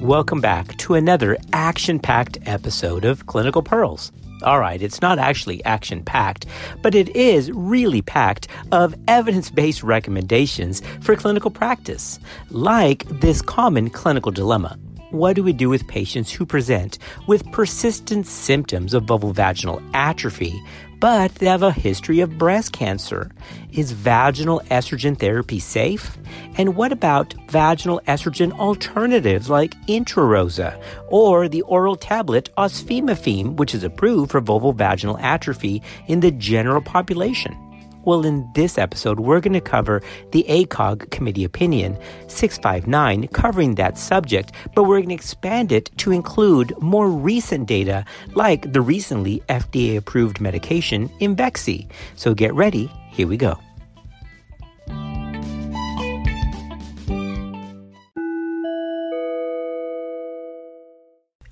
Welcome back to another action packed episode of Clinical Pearls. All right, it's not actually action packed, but it is really packed of evidence based recommendations for clinical practice, like this common clinical dilemma. What do we do with patients who present with persistent symptoms of vulvovaginal atrophy but they have a history of breast cancer. Is vaginal estrogen therapy safe? And what about vaginal estrogen alternatives like Intrarosa or the oral tablet Ospemifene, which is approved for vulvovaginal atrophy in the general population? Well, in this episode, we're going to cover the ACOG committee opinion 659 covering that subject, but we're going to expand it to include more recent data like the recently FDA approved medication Imvexxy. So get ready, here we go.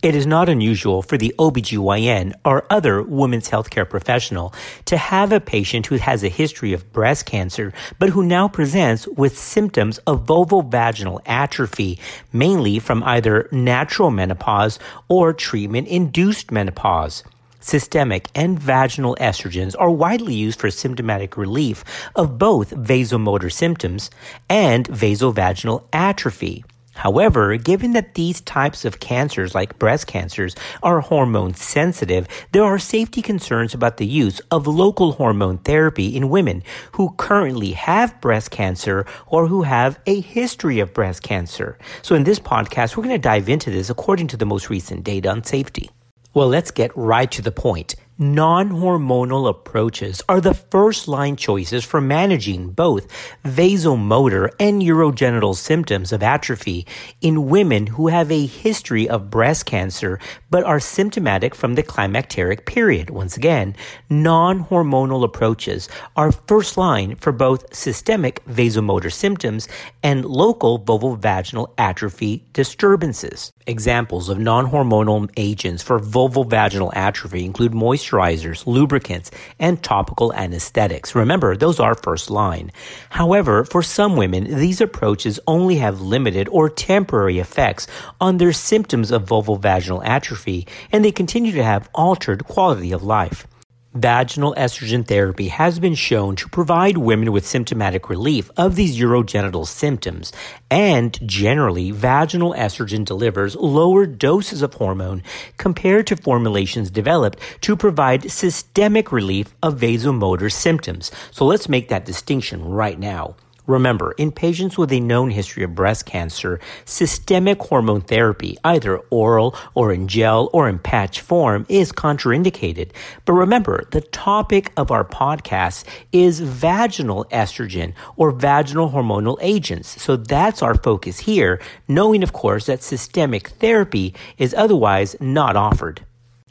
It is not unusual for the OBGYN or other women's healthcare professional to have a patient who has a history of breast cancer, but who now presents with symptoms of vulvovaginal atrophy, mainly from either natural menopause or treatment induced menopause. Systemic and vaginal estrogens are widely used for symptomatic relief of both vasomotor symptoms and vasovaginal atrophy. However, given that these types of cancers, like breast cancers, are hormone sensitive, there are safety concerns about the use of local hormone therapy in women who currently have breast cancer or who have a history of breast cancer. So in this podcast, we're going to dive into this according to the most recent data on safety. Well, let's get right to the point. Non-hormonal approaches are the first line choices for managing both vasomotor and urogenital symptoms of atrophy in women who have a history of breast cancer but are symptomatic from the climacteric period. Once again, non-hormonal approaches are first line for both systemic vasomotor symptoms and local vulvovaginal atrophy disturbances. Examples of non-hormonal agents for vulvovaginal atrophy include moist moisturizers, lubricants, and topical anesthetics. Remember, those are first line. However, for some women, these approaches only have limited or temporary effects on their symptoms of vulvovaginal atrophy, and they continue to have altered quality of life. Vaginal estrogen therapy has been shown to provide women with symptomatic relief of these urogenital symptoms, and generally, vaginal estrogen delivers lower doses of hormone compared to formulations developed to provide systemic relief of vasomotor symptoms. So let's make that distinction right now. Remember, in patients with a known history of breast cancer, systemic hormone therapy, either oral or in gel or in patch form, is contraindicated. But remember, the topic of our podcast is vaginal estrogen or vaginal hormonal agents. So that's our focus here, knowing, of course, that systemic therapy is otherwise not offered.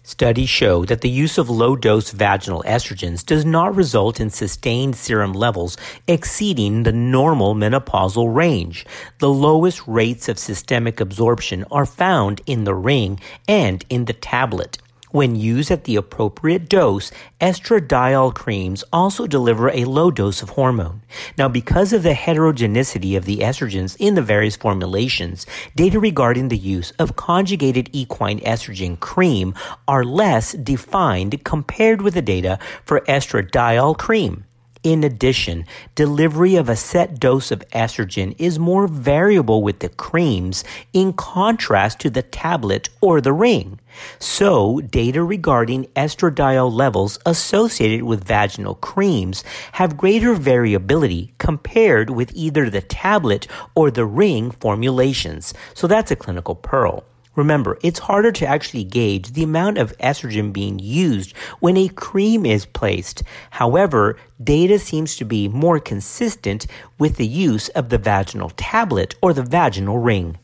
Studies show that the use of low dose vaginal estrogens does not result in sustained serum levels exceeding the normal menopausal range. The lowest rates of systemic absorption are found in the ring and in the tablet. When used at the appropriate dose, estradiol creams also deliver a low dose of hormone. Now, because of the heterogeneity of the estrogens in the various formulations, data regarding the use of conjugated equine estrogen cream are less defined compared with the data for estradiol cream. In addition, delivery of a set dose of estrogen is more variable with the creams in contrast to the tablet or the ring. So, data regarding estradiol levels associated with vaginal creams have greater variability compared with either the tablet or the ring formulations. So that's a clinical pearl. Remember, it's harder to actually gauge the amount of estrogen being used when a cream is placed. However, data seems to be more consistent with the use of the vaginal tablet or the vaginal ring.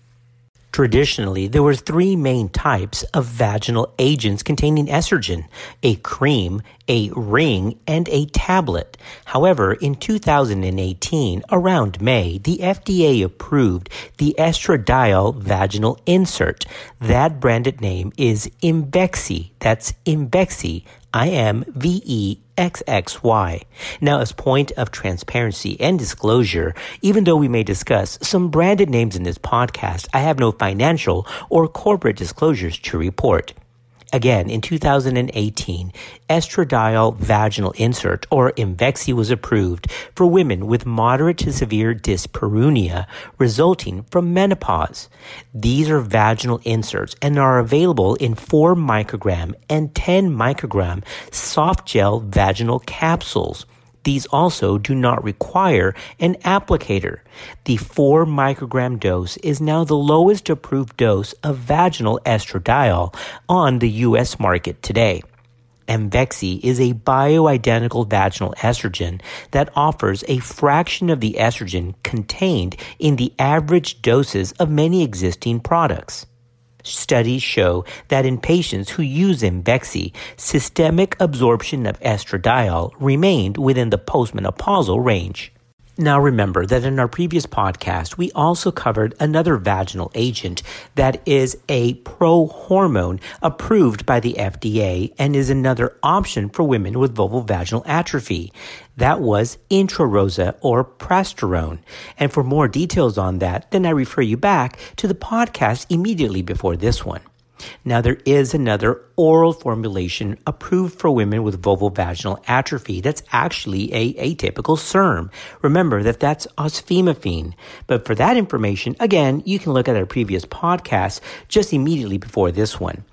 Traditionally, there were three main types of vaginal agents containing estrogen a cream, a ring, and a tablet. However, in 2018, around May, the FDA approved the estradiol vaginal insert. That branded name is Imvexxy. That's Imvexxy, I M V E XXY. Now, as point of transparency and disclosure, even though we may discuss some branded names in this podcast, I have no financial or corporate disclosures to report. Again, in 2018, estradiol vaginal insert or Imvexxy was approved for women with moderate to severe dyspareunia resulting from menopause. These are vaginal inserts and are available in 4 microgram and 10 microgram soft gel vaginal capsules. These also do not require an applicator. The 4 microgram dose is now the lowest approved dose of vaginal estradiol on the US market today. Imvexxy is a bioidentical vaginal estrogen that offers a fraction of the estrogen contained in the average doses of many existing products. Studies show that in patients who use Imvexxy, systemic absorption of estradiol remained within the postmenopausal range. Now remember that in our previous podcast, we also covered another vaginal agent that is a pro-hormone approved by the FDA and is another option for women with vulvovaginal atrophy. That was Intrarosa or Prasterone. And for more details on that, then I refer you back to the podcast immediately before this one. Now, there is another oral formulation approved for women with vulvovaginal atrophy that's actually a atypical SERM. Remember that that's ospemifene. But for that information, again, you can look at our previous podcast just immediately before this one.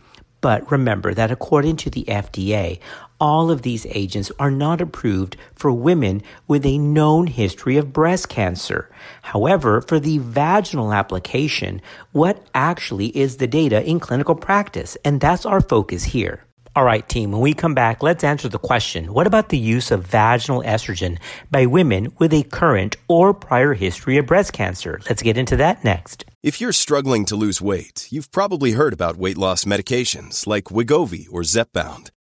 But remember that according to the FDA, all of these agents are not approved for women with a known history of breast cancer. However, for the vaginal application, what actually is the data in clinical practice? And that's our focus here. All right, team, when we come back, let's answer the question what about the use of vaginal estrogen by women with a current or prior history of breast cancer? Let's get into that next. If you're struggling to lose weight, you've probably heard about weight loss medications like Wegovy or Zepbound,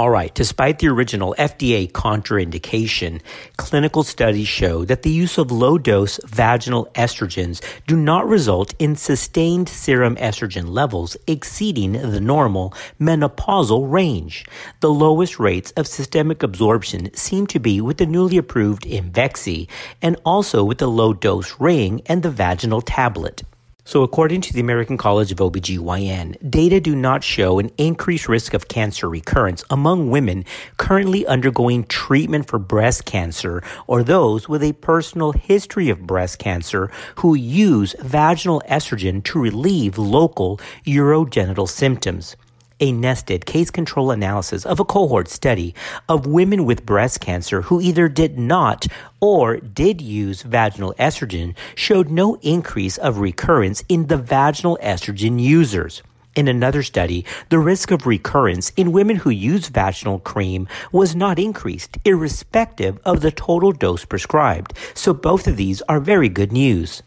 All right, despite the original FDA contraindication, clinical studies show that the use of low dose vaginal estrogens do not result in sustained serum estrogen levels exceeding the normal menopausal range. The lowest rates of systemic absorption seem to be with the newly approved Imvexxy and also with the low dose ring and the vaginal tablet. So, according to the American College of OBGYN, data do not show an increased risk of cancer recurrence among women currently undergoing treatment for breast cancer or those with a personal history of breast cancer who use vaginal estrogen to relieve local urogenital symptoms a nested case control analysis of a cohort study of women with breast cancer who either did not or did use vaginal estrogen showed no increase of recurrence in the vaginal estrogen users. In another study, the risk of recurrence in women who use vaginal cream was not increased, irrespective of the total dose prescribed. So both of these are very good news.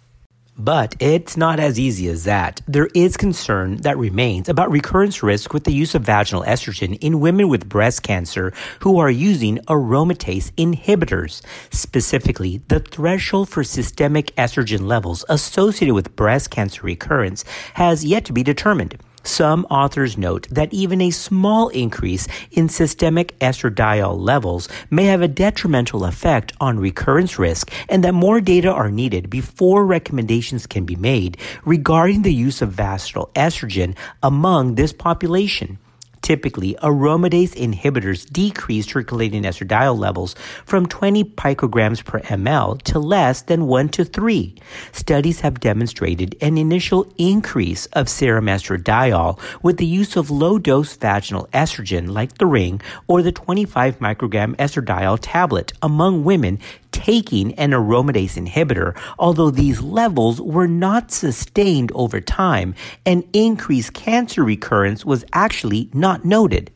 But it's not as easy as that. There is concern that remains about recurrence risk with the use of vaginal estrogen in women with breast cancer who are using aromatase inhibitors. Specifically, the threshold for systemic estrogen levels associated with breast cancer recurrence has yet to be determined. Some authors note that even a small increase in systemic estradiol levels may have a detrimental effect on recurrence risk and that more data are needed before recommendations can be made regarding the use of vaginal estrogen among this population. Typically, aromatase inhibitors decrease circulating estradiol levels from 20 picograms per ml to less than 1 to 3. Studies have demonstrated an initial increase of serum estradiol with the use of low dose vaginal estrogen like the ring or the 25 microgram estradiol tablet among women taking an aromatase inhibitor, although these levels were not sustained over time, and increased cancer recurrence was actually not noted.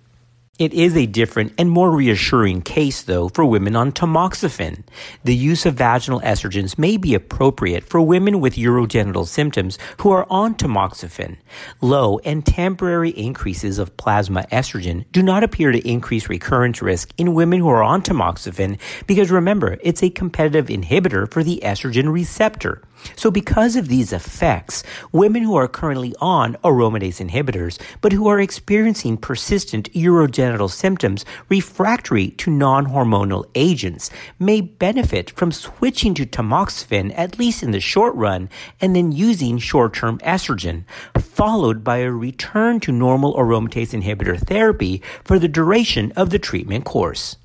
It is a different and more reassuring case, though, for women on tamoxifen. The use of vaginal estrogens may be appropriate for women with urogenital symptoms who are on tamoxifen. Low and temporary increases of plasma estrogen do not appear to increase recurrence risk in women who are on tamoxifen because remember, it's a competitive inhibitor for the estrogen receptor. So, because of these effects, women who are currently on aromatase inhibitors but who are experiencing persistent urogenital symptoms refractory to non hormonal agents may benefit from switching to tamoxifen at least in the short run and then using short term estrogen, followed by a return to normal aromatase inhibitor therapy for the duration of the treatment course.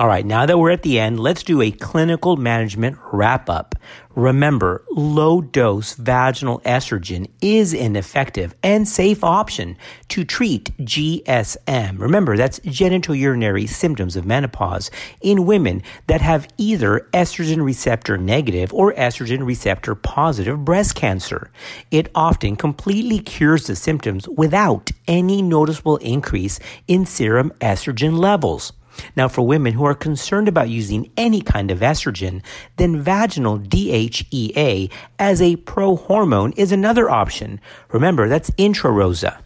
All right, now that we're at the end, let's do a clinical management wrap up. Remember, low dose vaginal estrogen is an effective and safe option to treat GSM. Remember, that's genitourinary symptoms of menopause in women that have either estrogen receptor negative or estrogen receptor positive breast cancer. It often completely cures the symptoms without any noticeable increase in serum estrogen levels. Now, for women who are concerned about using any kind of estrogen, then vaginal DHEA as a prohormone is another option. Remember, that's Intrarosa.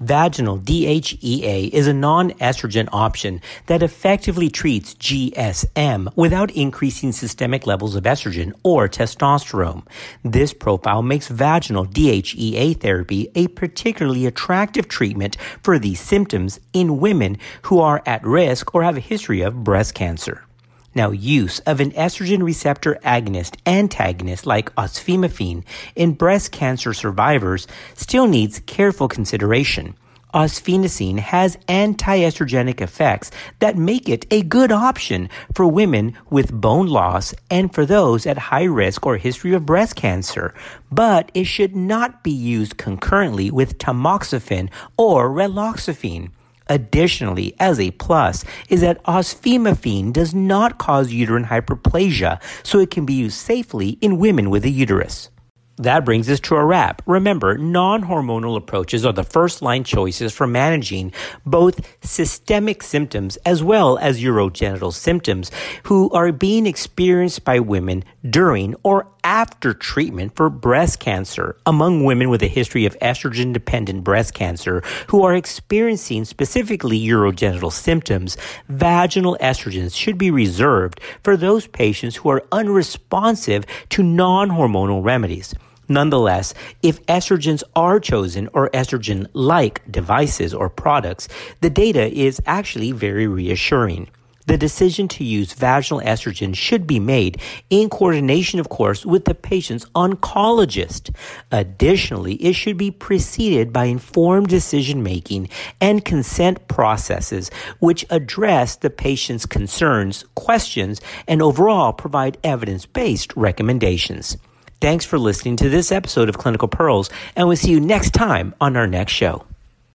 Vaginal DHEA is a non-estrogen option that effectively treats GSM without increasing systemic levels of estrogen or testosterone. This profile makes vaginal DHEA therapy a particularly attractive treatment for these symptoms in women who are at risk or have a history of breast cancer. Now, use of an estrogen receptor agonist antagonist like ospemifene in breast cancer survivors still needs careful consideration. Osfenacine has anti-estrogenic effects that make it a good option for women with bone loss and for those at high risk or history of breast cancer, but it should not be used concurrently with tamoxifen or raloxifene. Additionally, as a plus, is that ospemifene does not cause uterine hyperplasia, so it can be used safely in women with a uterus. That brings us to a wrap. Remember, non hormonal approaches are the first line choices for managing both systemic symptoms as well as urogenital symptoms who are being experienced by women during or after treatment for breast cancer among women with a history of estrogen dependent breast cancer who are experiencing specifically urogenital symptoms. Vaginal estrogens should be reserved for those patients who are unresponsive to non hormonal remedies. Nonetheless, if estrogens are chosen or estrogen like devices or products, the data is actually very reassuring. The decision to use vaginal estrogen should be made in coordination, of course, with the patient's oncologist. Additionally, it should be preceded by informed decision making and consent processes which address the patient's concerns, questions, and overall provide evidence based recommendations. Thanks for listening to this episode of Clinical Pearls, and we'll see you next time on our next show.